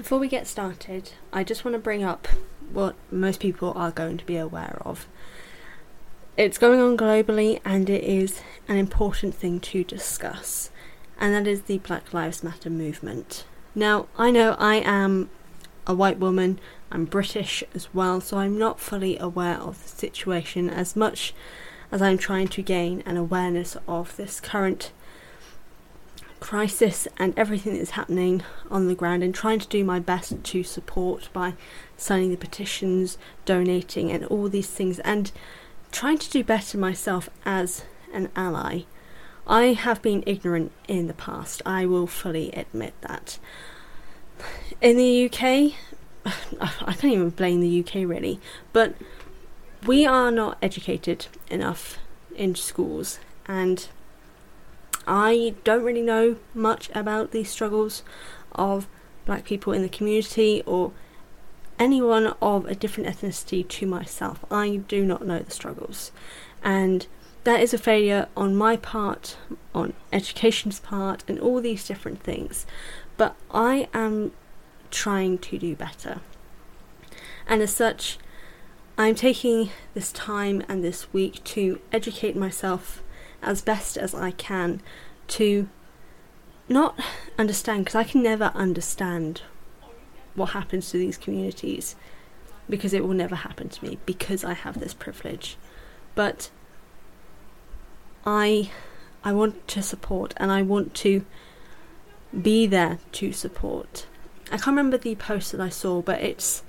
Before we get started, I just want to bring up what most people are going to be aware of. It's going on globally and it is an important thing to discuss, and that is the Black Lives Matter movement. Now, I know I am a white woman, I'm British as well, so I'm not fully aware of the situation as much as I'm trying to gain an awareness of this current crisis and everything that's happening on the ground and trying to do my best to support by signing the petitions, donating, and all these things, and trying to do better myself as an ally. I have been ignorant in the past, I will fully admit that. In the UK, I can't even blame the UK really, but we are not educated enough in schools, and I don't really know much about the struggles of black people in the community or anyone of a different ethnicity to myself. I do not know the struggles. And that is a failure on my part, on education's part, and all these different things. But I am trying to do better. And as such, I'm taking this time and this week to educate myself as best as I can to not understand, because I can never understand what happens to these communities because it will never happen to me because I have this privilege. But I I want to support and I want to be there to support. I can't remember the post that I saw, but it's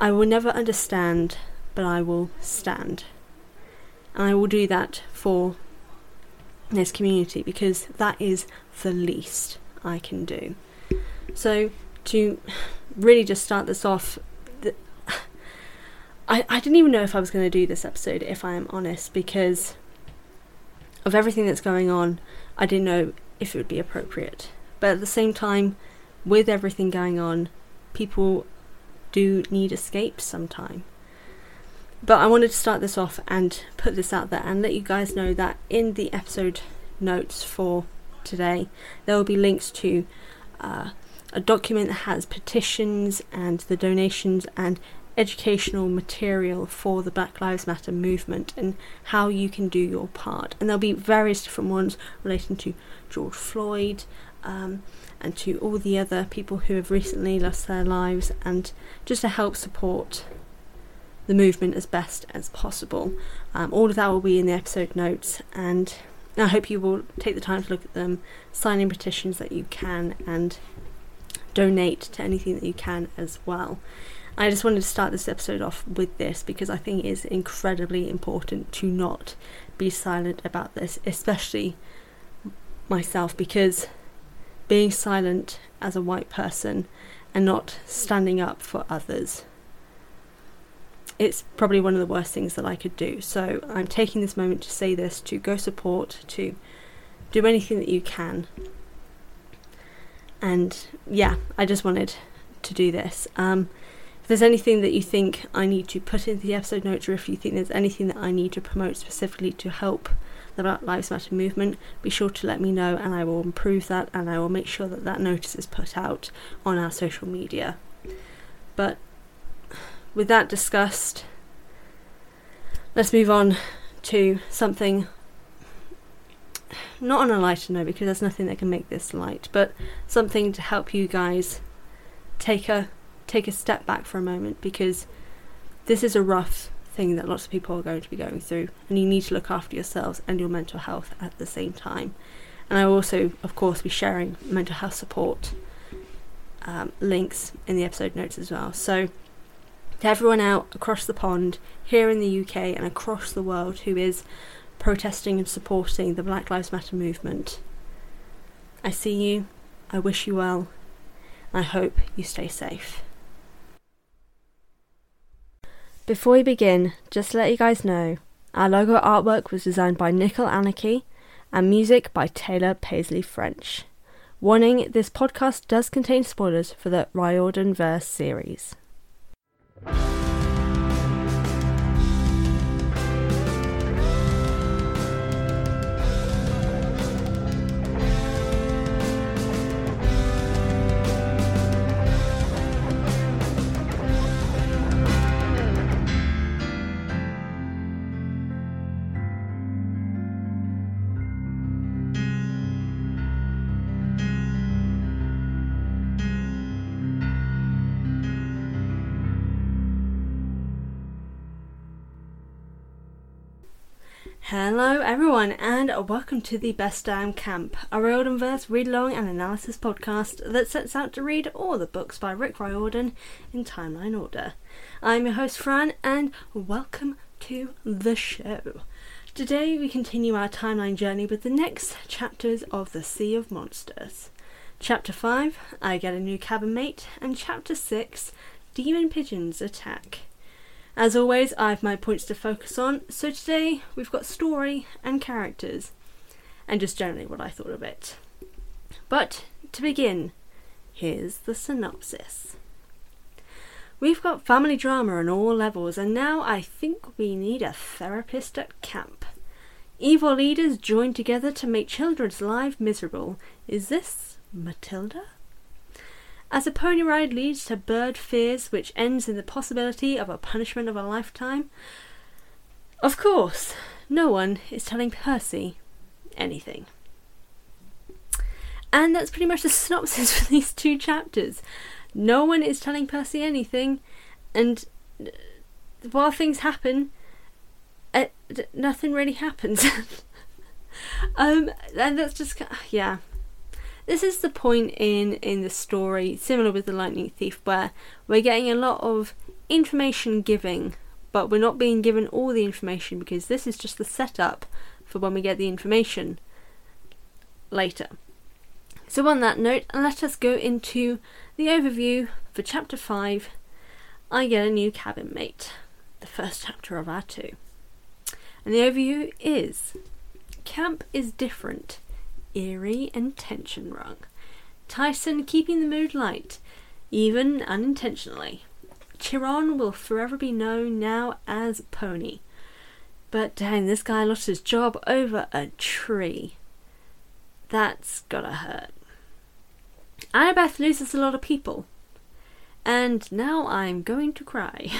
I will never understand, but I will stand. And I will do that for this community because that is the least I can do. So, to really just start this off, the, I, I didn't even know if I was going to do this episode, if I am honest, because of everything that's going on, I didn't know if it would be appropriate. But at the same time, with everything going on, people do need escape sometime. But I wanted to start this off and put this out there and let you guys know that in the episode notes for today, there will be links to uh, a document that has petitions and the donations and educational material for the Black Lives Matter movement and how you can do your part. And there'll be various different ones relating to George Floyd um, and to all the other people who have recently lost their lives, and just to help support the movement as best as possible. Um, all of that will be in the episode notes, and I hope you will take the time to look at them, sign in petitions that you can, and donate to anything that you can as well. I just wanted to start this episode off with this because I think it is incredibly important to not be silent about this, especially myself, because being silent as a white person and not standing up for others it's probably one of the worst things that I could do. So I'm taking this moment to say this to go support, to do anything that you can. And yeah, I just wanted to do this. Um, if there's anything that you think I need to put into the episode notes, or if you think there's anything that I need to promote specifically to help the Black Lives Matter movement, be sure to let me know and I will improve that and I will make sure that that notice is put out on our social media. But with that discussed, let's move on to something not on a lighter note because there's nothing that can make this light, but something to help you guys take a take a step back for a moment because this is a rough thing that lots of people are going to be going through and you need to look after yourselves and your mental health at the same time. And I will also, of course, be sharing mental health support um, links in the episode notes as well. So to everyone out across the pond, here in the UK and across the world who is protesting and supporting the Black Lives Matter movement. I see you, I wish you well, I hope you stay safe. Before we begin, just to let you guys know, our logo artwork was designed by Nickel Anarchy and music by Taylor Paisley French. Warning this podcast does contain spoilers for the Riordan Verse series. Bye. Hello, everyone, and welcome to the Best Damn Camp, a Riordan verse read along and analysis podcast that sets out to read all the books by Rick Riordan in timeline order. I'm your host, Fran, and welcome to the show. Today, we continue our timeline journey with the next chapters of The Sea of Monsters. Chapter 5 I Get a New Cabin Mate, and Chapter 6 Demon Pigeons Attack. As always, I have my points to focus on, so today we've got story and characters, and just generally what I thought of it. But to begin, here's the synopsis. We've got family drama on all levels, and now I think we need a therapist at camp. Evil leaders join together to make children's lives miserable. Is this Matilda? As a pony ride leads to bird fears, which ends in the possibility of a punishment of a lifetime, of course, no one is telling Percy anything. And that's pretty much the synopsis for these two chapters. No one is telling Percy anything, and while things happen, uh, nothing really happens. um, and that's just yeah. This is the point in in the story, similar with the Lightning Thief, where we're getting a lot of information giving, but we're not being given all the information because this is just the setup for when we get the information later. So, on that note, let us go into the overview for chapter 5 I Get a New Cabin Mate, the first chapter of our two. And the overview is Camp is different eerie and tension wrung. Tyson keeping the mood light, even unintentionally. Chiron will forever be known now as Pony. But dang, this guy lost his job over a tree. That's gotta hurt. Annabeth loses a lot of people. And now I'm going to cry.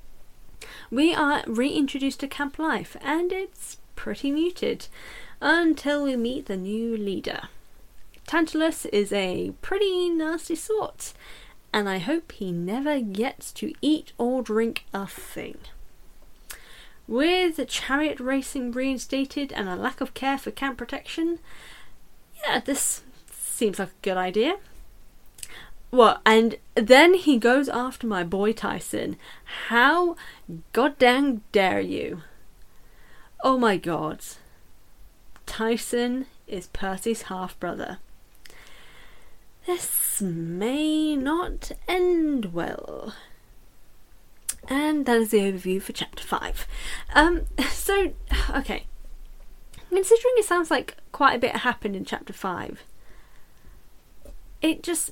we are reintroduced to camp life, and it's pretty muted until we meet the new leader. Tantalus is a pretty nasty sort, and I hope he never gets to eat or drink a thing. With chariot racing reinstated and a lack of care for camp protection, yeah, this seems like a good idea. Well, And then he goes after my boy Tyson. How goddamn dare you? Oh my god. Tyson is Percy's half brother. This may not end well. And that is the overview for chapter 5. Um, so, okay. Considering it sounds like quite a bit happened in chapter 5, it just.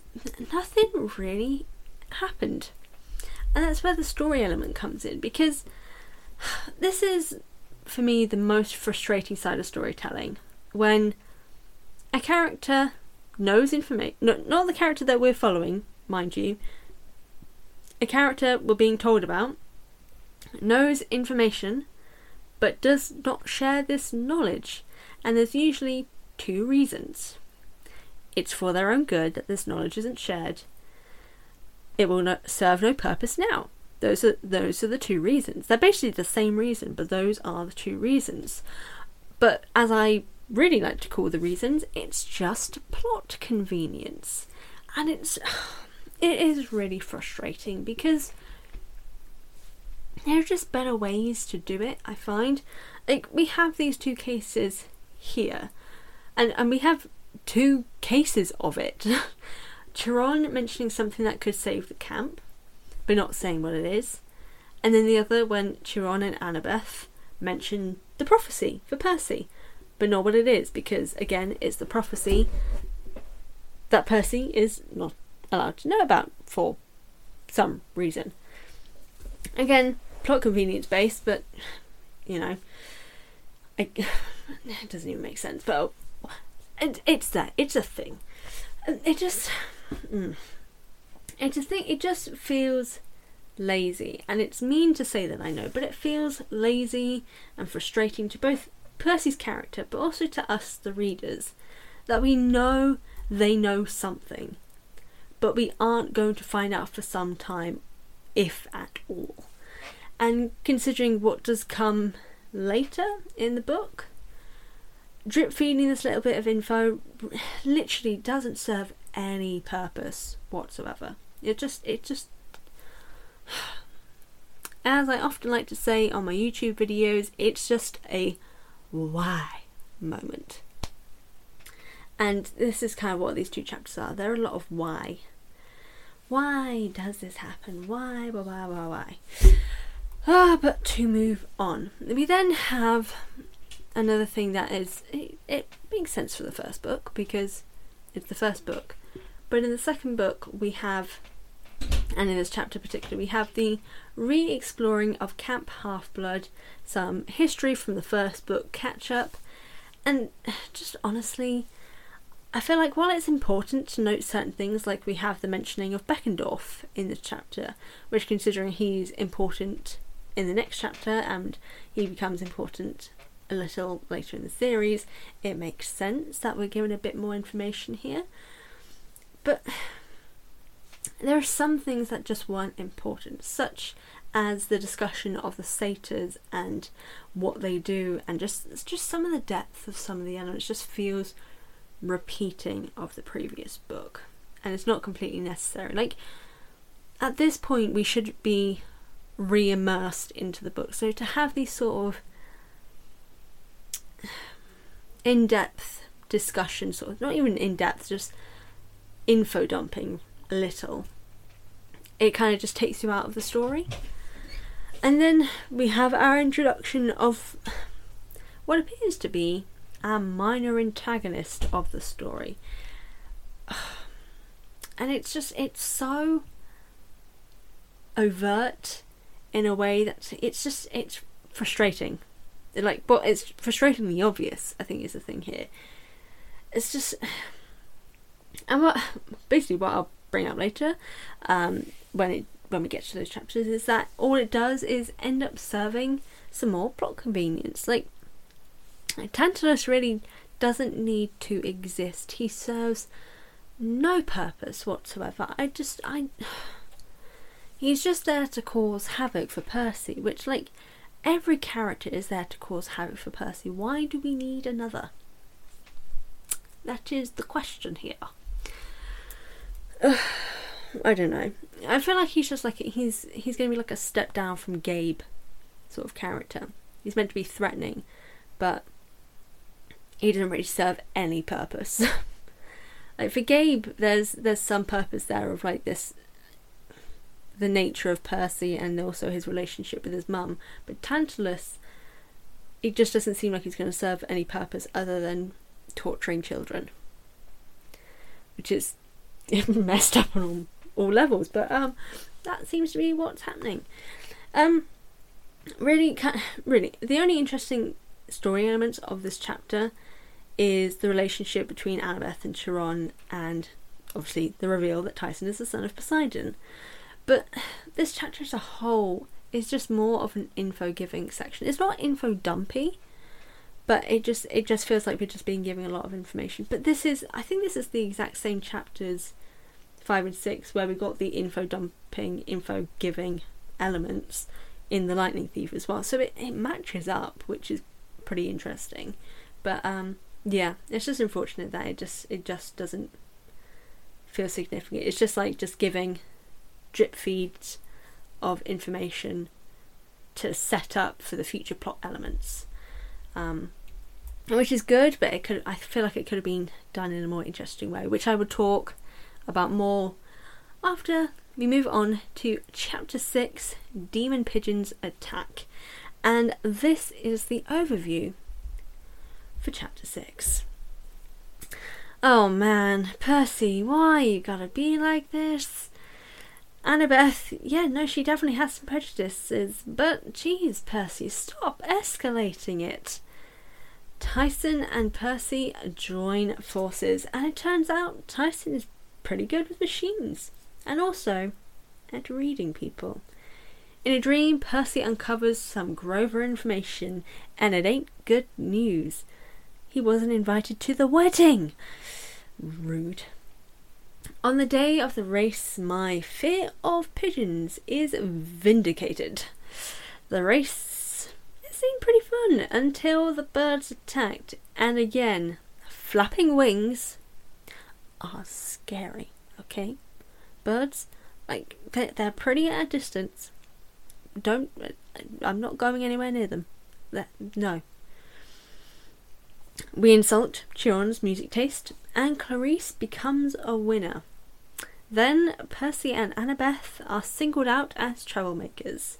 nothing really happened. And that's where the story element comes in because this is for me the most frustrating side of storytelling when a character knows information, no, not the character that we're following, mind you, a character we're being told about knows information but does not share this knowledge, and there's usually two reasons. It's for their own good that this knowledge isn't shared. It will serve no purpose now. Those are those are the two reasons. They're basically the same reason, but those are the two reasons. But as I really like to call the reasons, it's just plot convenience. And it's it is really frustrating because there are just better ways to do it, I find. Like we have these two cases here. And and we have two cases of it. Chiron mentioning something that could save the camp but not saying what it is. And then the other when Chiron and Annabeth mention the prophecy for Percy, but not what it is, because again, it's the prophecy that Percy is not allowed to know about for some reason. Again, plot convenience based, but you know, it, it doesn't even make sense. But it, it's that, it's a thing. It just. Mm. Think it just feels lazy, and it's mean to say that I know, but it feels lazy and frustrating to both Percy's character, but also to us, the readers, that we know they know something, but we aren't going to find out for some time, if at all. And considering what does come later in the book. Drip feeding this little bit of info literally doesn't serve any purpose whatsoever. It just, it just. As I often like to say on my YouTube videos, it's just a why moment. And this is kind of what these two chapters are. There are a lot of why. Why does this happen? Why, why, why, why, why? Ah, but to move on, we then have another thing that is it, it makes sense for the first book because it's the first book, but in the second book we have, and in this chapter particularly, we have the re-exploring of Camp Half Blood, some history from the first book catch up, and just honestly, I feel like while it's important to note certain things, like we have the mentioning of Beckendorf in this chapter, which considering he's important in the next chapter and he becomes important a little later in the series, it makes sense that we're given a bit more information here. But there are some things that just weren't important, such as the discussion of the satyrs and what they do, and just just some of the depth of some of the elements just feels repeating of the previous book, and it's not completely necessary. Like at this point, we should be re immersed into the book. So to have these sort of in depth discussion, sort of not even in depth, just info dumping a little, it kind of just takes you out of the story. And then we have our introduction of what appears to be a minor antagonist of the story. And it's just, it's so overt in a way that it's just, it's frustrating. Like, but it's frustratingly obvious, I think is the thing here. It's just. And what, basically, what I'll bring up later, um, when it when we get to those chapters, is that all it does is end up serving some more plot convenience. Like, Tantalus really doesn't need to exist. He serves no purpose whatsoever. I just, I. He's just there to cause havoc for Percy, which, like, every character is there to cause havoc for Percy. Why do we need another? That is the question here. I don't know. I feel like he's just like he's he's going to be like a step down from Gabe sort of character. He's meant to be threatening, but he doesn't really serve any purpose. like for Gabe, there's there's some purpose there of like this the nature of Percy and also his relationship with his mum. But Tantalus, it just doesn't seem like he's going to serve any purpose other than torturing children, which is messed up on all, all levels. But um, that seems to be what's happening. Um, really, really, the only interesting story elements of this chapter is the relationship between Annabeth and Chiron, and obviously the reveal that Tyson is the son of Poseidon. But this chapter as a whole is just more of an info giving section. It's not info dumpy, but it just it just feels like we're just being given a lot of information. But this is I think this is the exact same chapters five and six where we got the info dumping, info giving elements in the Lightning Thief as well. So it, it matches up, which is pretty interesting. But um yeah, it's just unfortunate that it just it just doesn't feel significant. It's just like just giving drip feeds of information to set up for the future plot elements. Um, which is good, but it could I feel like it could have been done in a more interesting way, which I would talk about more after we move on to chapter 6 Demon Pigeons Attack. And this is the overview for chapter 6. Oh man, Percy, why you gotta be like this? Annabeth, yeah, no, she definitely has some prejudices, but geez, Percy, stop escalating it. Tyson and Percy join forces, and it turns out Tyson is pretty good with machines and also at reading people. In a dream, Percy uncovers some Grover information, and it ain't good news. He wasn't invited to the wedding. Rude. On the day of the race, my fear of pigeons is vindicated. The race seemed pretty fun until the birds attacked. And again, flapping wings are scary, okay? Birds, like, they're, they're pretty at a distance. Don't, I'm not going anywhere near them. No. We insult Chiron's music taste, and Clarisse becomes a winner. Then Percy and Annabeth are singled out as troublemakers.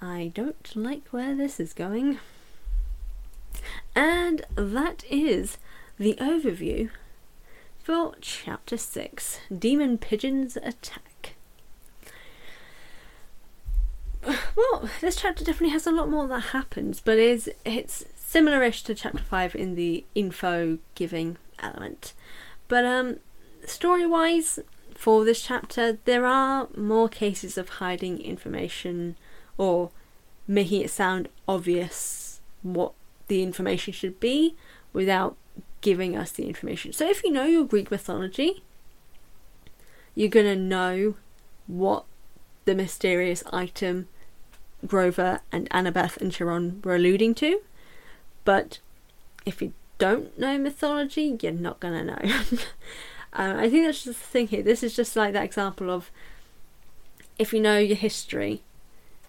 I don't like where this is going. And that is the overview for Chapter 6 Demon Pigeons Attack. Well, this chapter definitely has a lot more that happens, but is it's similar-ish to chapter 5 in the info giving element. But um story-wise for this chapter there are more cases of hiding information or making it sound obvious what the information should be without giving us the information. So if you know your Greek mythology, you're going to know what the mysterious item Grover and Annabeth and Chiron were alluding to. But if you don't know mythology, you're not going to know. um, I think that's just the thing here. This is just like that example of if you know your history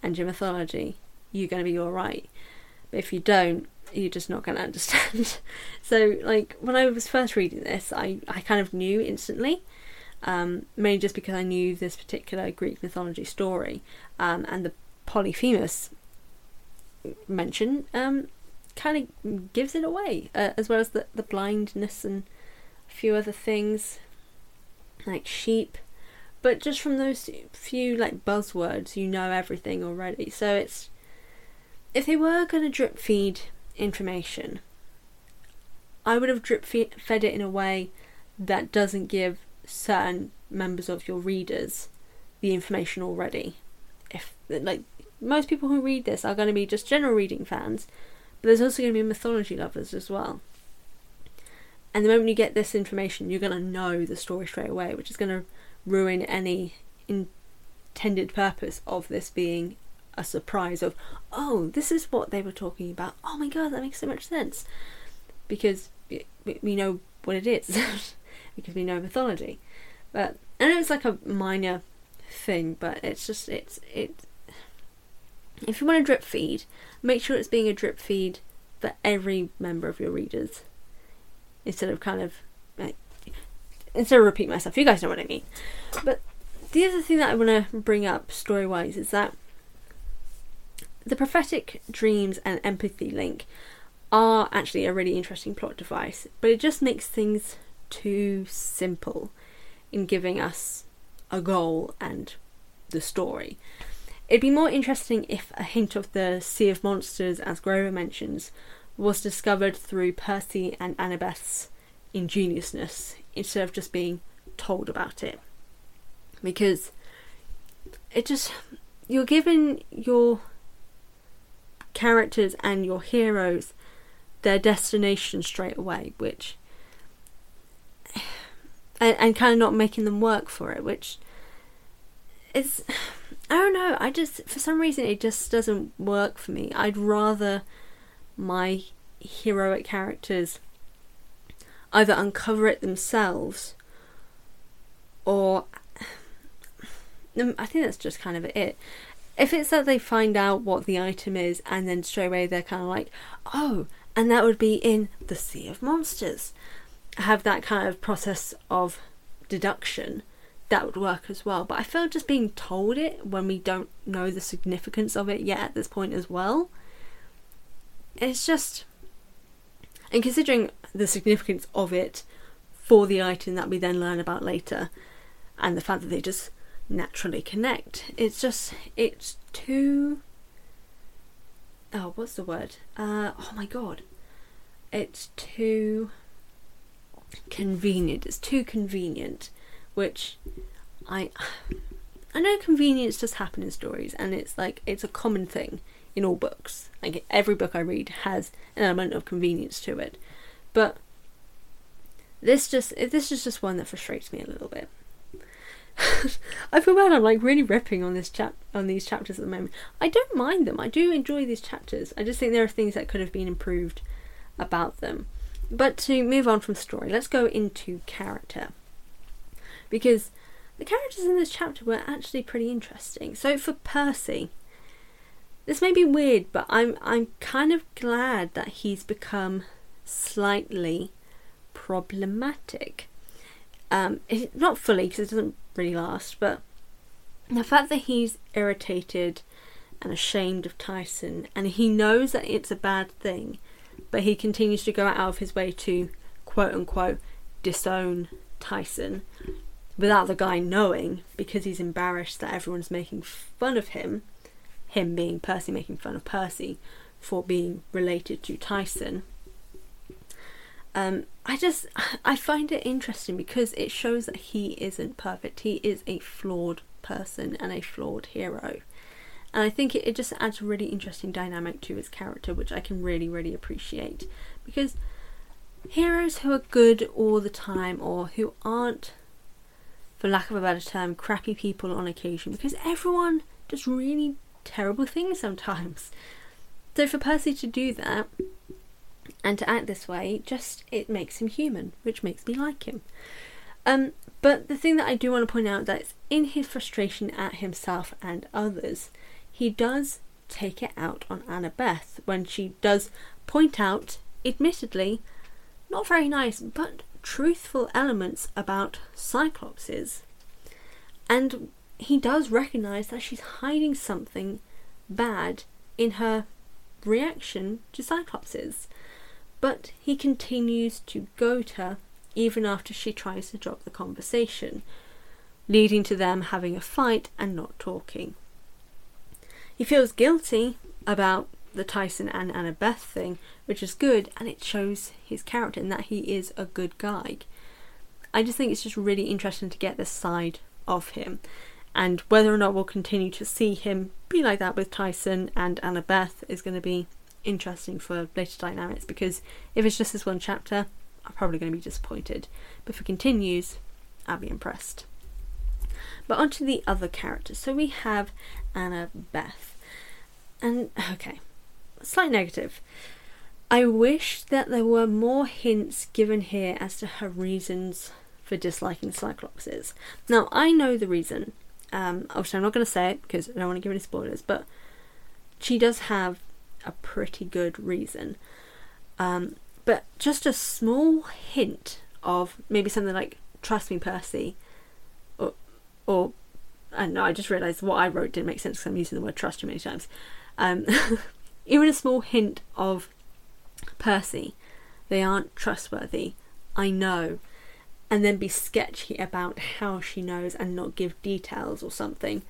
and your mythology, you're going to be alright. But if you don't, you're just not going to understand. so, like, when I was first reading this, I, I kind of knew instantly, um, mainly just because I knew this particular Greek mythology story. Um, and the Polyphemus mention um, kind of gives it away, uh, as well as the, the blindness and a few other things, like sheep. But just from those few like buzzwords, you know everything already. So it's if they were going to drip feed information, I would have drip fed it in a way that doesn't give certain members of your readers the information already. If like most people who read this are going to be just general reading fans, but there's also going to be mythology lovers as well. And the moment you get this information, you're going to know the story straight away, which is going to ruin any intended purpose of this being a surprise of, oh, this is what they were talking about. Oh my god, that makes so much sense. Because we know what it is, because we know mythology. But I know it's like a minor thing, but it's just, it's, it. If you want a drip feed, make sure it's being a drip feed for every member of your readers. Instead of kind of, like, instead of repeat myself, you guys know what I mean. But the other thing that I want to bring up story wise is that the prophetic dreams and empathy link are actually a really interesting plot device, but it just makes things too simple in giving us a goal and the story. It'd be more interesting if a hint of the Sea of Monsters, as Grover mentions, was discovered through Percy and Annabeth's ingeniousness instead of just being told about it. Because it just. You're given your characters and your heroes their destination straight away, which and, and kind of not making them work for it, which is I don't know. I just for some reason it just doesn't work for me. I'd rather my heroic characters either uncover it themselves or I think that's just kind of it. If it's that they find out what the item is and then straight away they're kind of like, oh, and that would be in the Sea of Monsters, have that kind of process of deduction, that would work as well. But I feel just being told it when we don't know the significance of it yet at this point as well, it's just. And considering the significance of it for the item that we then learn about later, and the fact that they just naturally connect. It's just, it's too. Oh, what's the word? Uh, oh my god. It's too convenient. It's too convenient, which I. I know convenience does happen in stories, and it's like it's a common thing in all books. Like every book I read has an element of convenience to it, but this just this is just one that frustrates me a little bit. I feel bad. I'm like really ripping on this chap on these chapters at the moment. I don't mind them. I do enjoy these chapters. I just think there are things that could have been improved about them. But to move on from story, let's go into character because the characters in this chapter were actually pretty interesting. So for Percy, this may be weird, but I'm I'm kind of glad that he's become slightly problematic. Um, not fully because it doesn't really last, but the fact that he's irritated and ashamed of Tyson, and he knows that it's a bad thing, but he continues to go out of his way to quote unquote disown Tyson without the guy knowing because he's embarrassed that everyone's making fun of him, him being Percy making fun of Percy for being related to Tyson. Um, I just I find it interesting because it shows that he isn't perfect. He is a flawed person and a flawed hero. And I think it, it just adds a really interesting dynamic to his character, which I can really, really appreciate. Because heroes who are good all the time or who aren't for lack of a better term, crappy people on occasion because everyone does really terrible things sometimes. So for Percy to do that and to act this way, just it makes him human, which makes me like him. Um, but the thing that I do want to point out that in his frustration at himself and others, he does take it out on Annabeth when she does point out, admittedly, not very nice, but truthful elements about Cyclopses. And he does recognize that she's hiding something bad in her reaction to Cyclopses. But he continues to goad her even after she tries to drop the conversation, leading to them having a fight and not talking. He feels guilty about the Tyson and Annabeth thing, which is good, and it shows his character and that he is a good guy. I just think it's just really interesting to get this side of him, and whether or not we'll continue to see him be like that with Tyson and Annabeth is going to be interesting for later dynamics because if it's just this one chapter, I'm probably going to be disappointed. But if it continues, I'll be impressed. But onto the other characters. So we have Annabeth. And okay, slight negative. I wish that there were more hints given here as to her reasons for disliking Cyclopses. Now, I know the reason. Um, obviously, I'm not going to say it because I don't want to give any spoilers, but she does have a pretty good reason. Um, but just a small hint of maybe something like "Trust me, Percy," or, or I know. I just realised what I wrote didn't make sense because I'm using the word "trust" too many times. Um, even a small hint of Percy, they aren't trustworthy. I know. And then be sketchy about how she knows and not give details or something.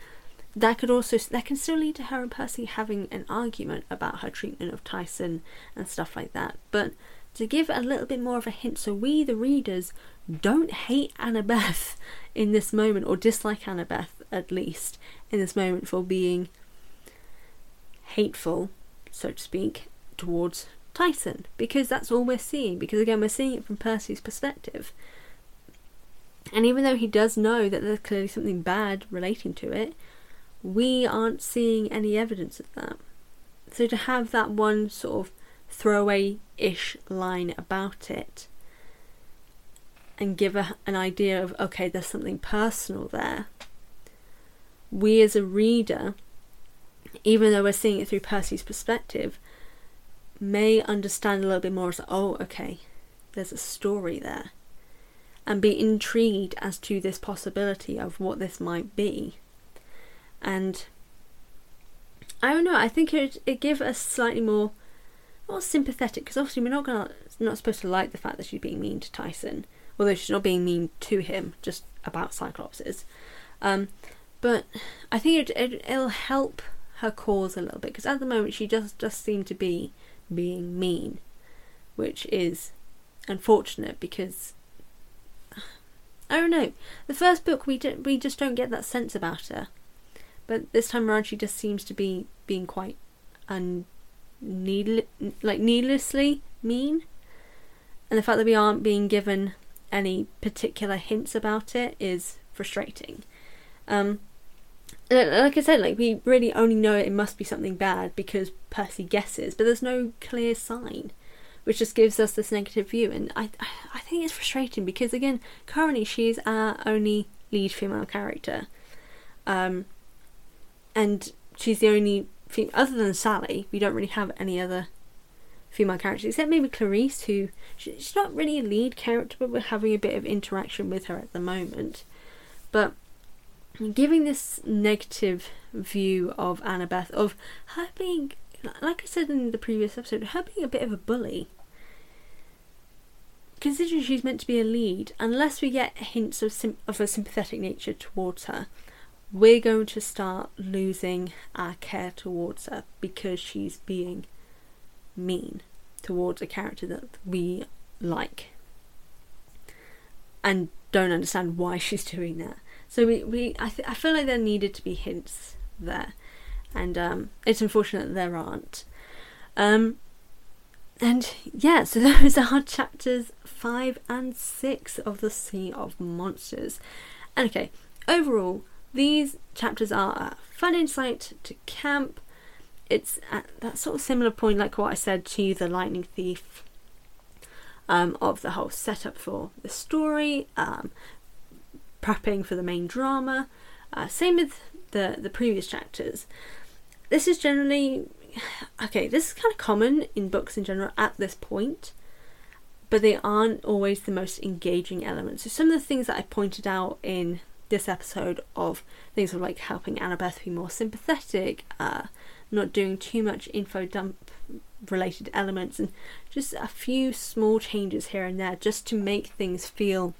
That could also that can still lead to her and Percy having an argument about her treatment of Tyson and stuff like that. But to give a little bit more of a hint so we the readers don't hate Annabeth in this moment or dislike Annabeth at least in this moment for being hateful so to speak, towards Tyson because that's all we're seeing. Because again, we're seeing it from Percy's perspective. And even though he does know that there's clearly something bad relating to it, we aren't seeing any evidence of that. So to have that one sort of throwaway ish line about it and give a, an idea of, okay, there's something personal there, we as a reader even though we're seeing it through Percy's perspective, may understand a little bit more as, oh, okay, there's a story there. And be intrigued as to this possibility of what this might be. And I don't know, I think it it give us slightly more more sympathetic because obviously we're not gonna not supposed to like the fact that she's being mean to Tyson, although she's not being mean to him, just about Cyclopses. Um, but I think it, it it'll help her cause a little bit because at the moment she just just seem to be being mean, which is unfortunate because I don't know. The first book we do, we just don't get that sense about her, but this time around she just seems to be being quite un needle like needlessly mean, and the fact that we aren't being given any particular hints about it is frustrating. Um, like I said, like we really only know it must be something bad because Percy guesses, but there's no clear sign, which just gives us this negative view. And I, I think it's frustrating because again, currently she is our only lead female character, um, and she's the only fem- other than Sally. We don't really have any other female characters except maybe Clarisse, who she's not really a lead character, but we're having a bit of interaction with her at the moment. But giving this negative view of Annabeth, of her being, like I said in the previous episode, her being a bit of a bully. Considering she's meant to be a lead, unless we get hints of, sim- of a sympathetic nature towards her, we're going to start losing our care towards her because she's being mean towards a character that we like and don't understand why she's doing that. So we, we I, th- I feel like there needed to be hints there, and um, it's unfortunate there aren't. Um, and yeah, so those are chapters five and six of the Sea of Monsters. And okay, overall, these chapters are a fun insight to camp. It's at that sort of similar point, like what I said to the Lightning Thief, um, of the whole setup for the story. Um, prepping for the main drama. Uh, same with the the previous chapters. This is generally okay. This is kind of common in books in general at this point, but they aren't always the most engaging elements. So some of the things that I pointed out in this episode of things of like helping Annabeth be more sympathetic, uh, not doing too much info dump related elements, and just a few small changes here and there just to make things feel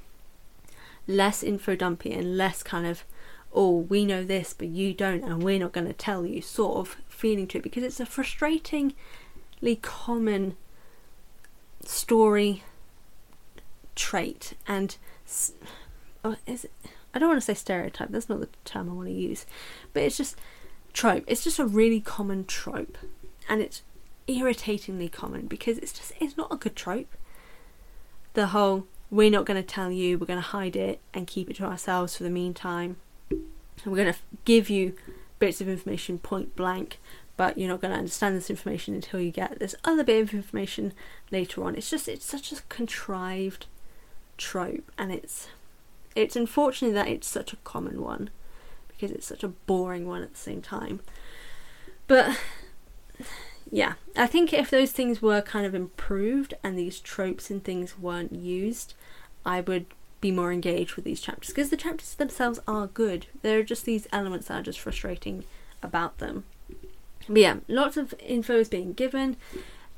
less info dumpy and less kind of oh we know this but you don't and we're not going to tell you sort of feeling to it because it's a frustratingly common story trait and oh, is it, I don't want to say stereotype that's not the term I want to use but it's just trope it's just a really common trope and it's irritatingly common because it's just it's not a good trope the whole we're not going to tell you, we're going to hide it and keep it to ourselves for the meantime. And we're going to give you bits of information point blank, but you're not going to understand this information until you get this other bit of information later on. It's just, it's such a contrived trope, and it's, it's unfortunate that it's such a common one because it's such a boring one at the same time. But yeah, I think if those things were kind of improved and these tropes and things weren't used, I would be more engaged with these chapters because the chapters themselves are good. There are just these elements that are just frustrating about them. But yeah, lots of info is being given,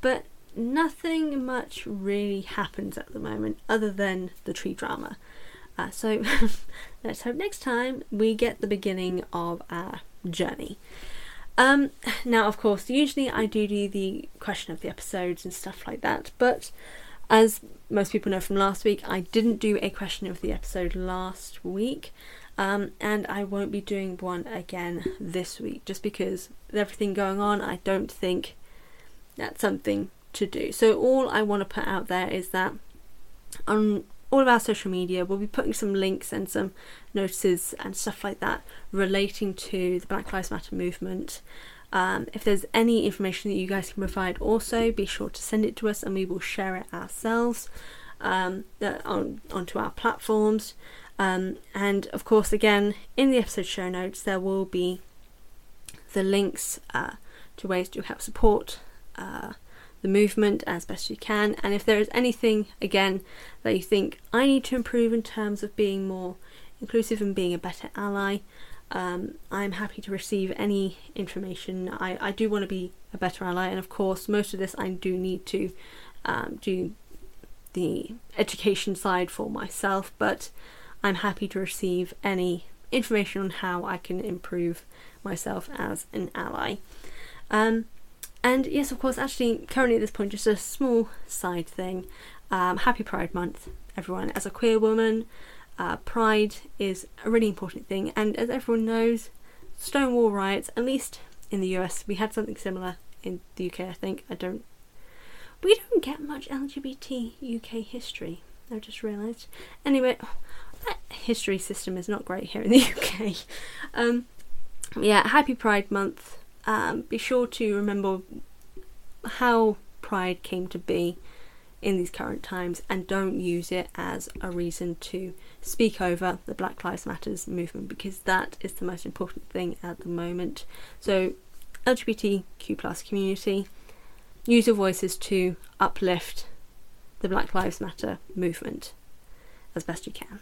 but nothing much really happens at the moment other than the tree drama. Uh, so let's hope next time we get the beginning of our journey. Um, now, of course, usually I do do the question of the episodes and stuff like that, but as most people know from last week, I didn't do a question of the episode last week, um, and I won't be doing one again this week just because with everything going on, I don't think that's something to do. So, all I want to put out there is that on all of our social media, we'll be putting some links and some notices and stuff like that relating to the Black Lives Matter movement. Um, if there's any information that you guys can provide, also be sure to send it to us and we will share it ourselves um, on onto our platforms. Um, and of course, again, in the episode show notes, there will be the links uh, to ways to help support uh, the movement as best you can. And if there is anything, again, that you think I need to improve in terms of being more inclusive and being a better ally, um, I'm happy to receive any information. I, I do want to be a better ally, and of course, most of this I do need to um, do the education side for myself, but I'm happy to receive any information on how I can improve myself as an ally. Um, and yes, of course, actually, currently at this point, just a small side thing. Um, happy Pride Month, everyone. As a queer woman, uh, Pride is a really important thing, and as everyone knows, Stonewall riots, at least in the US, we had something similar in the UK, I think. I don't. We don't get much LGBT UK history, I just realised. Anyway, that history system is not great here in the UK. Um, yeah, happy Pride Month. Um, be sure to remember how Pride came to be in these current times and don't use it as a reason to speak over the Black Lives Matters movement because that is the most important thing at the moment. So, LGBTQ plus community, use your voices to uplift the Black Lives Matter movement as best you can.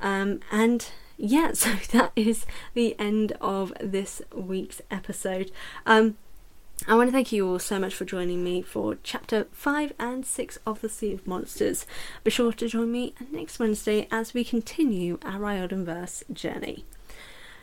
Um, and yeah, so that is the end of this week's episode. Um, I want to thank you all so much for joining me for chapter 5 and 6 of The Sea of Monsters. Be sure to join me next Wednesday as we continue our Riordanverse journey.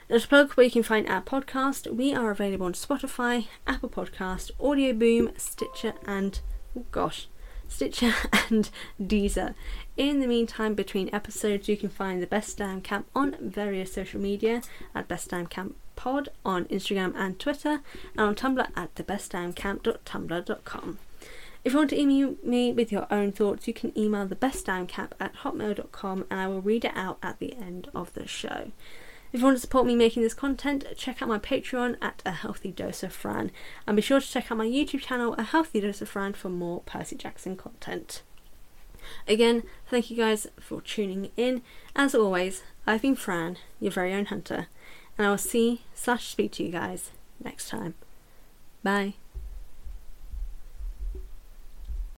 Now, to plug where you can find our podcast, we are available on Spotify, Apple Podcast, Audio Boom, Stitcher, and oh gosh, Stitcher and Deezer. In the meantime, between episodes, you can find the Best Damn Camp on various social media at Best Damn Camp Pod on Instagram and Twitter, and on Tumblr at thebestdamncamp.tumblr.com. If you want to email me with your own thoughts, you can email thebestdamncamp at hotmail.com and I will read it out at the end of the show. If you want to support me making this content, check out my Patreon at A Healthy Dose of Fran, and be sure to check out my YouTube channel, A Healthy Dose of Fran, for more Percy Jackson content. Again, thank you guys for tuning in. As always, I've been Fran, your very own hunter, and I will see slash speak to you guys next time. Bye.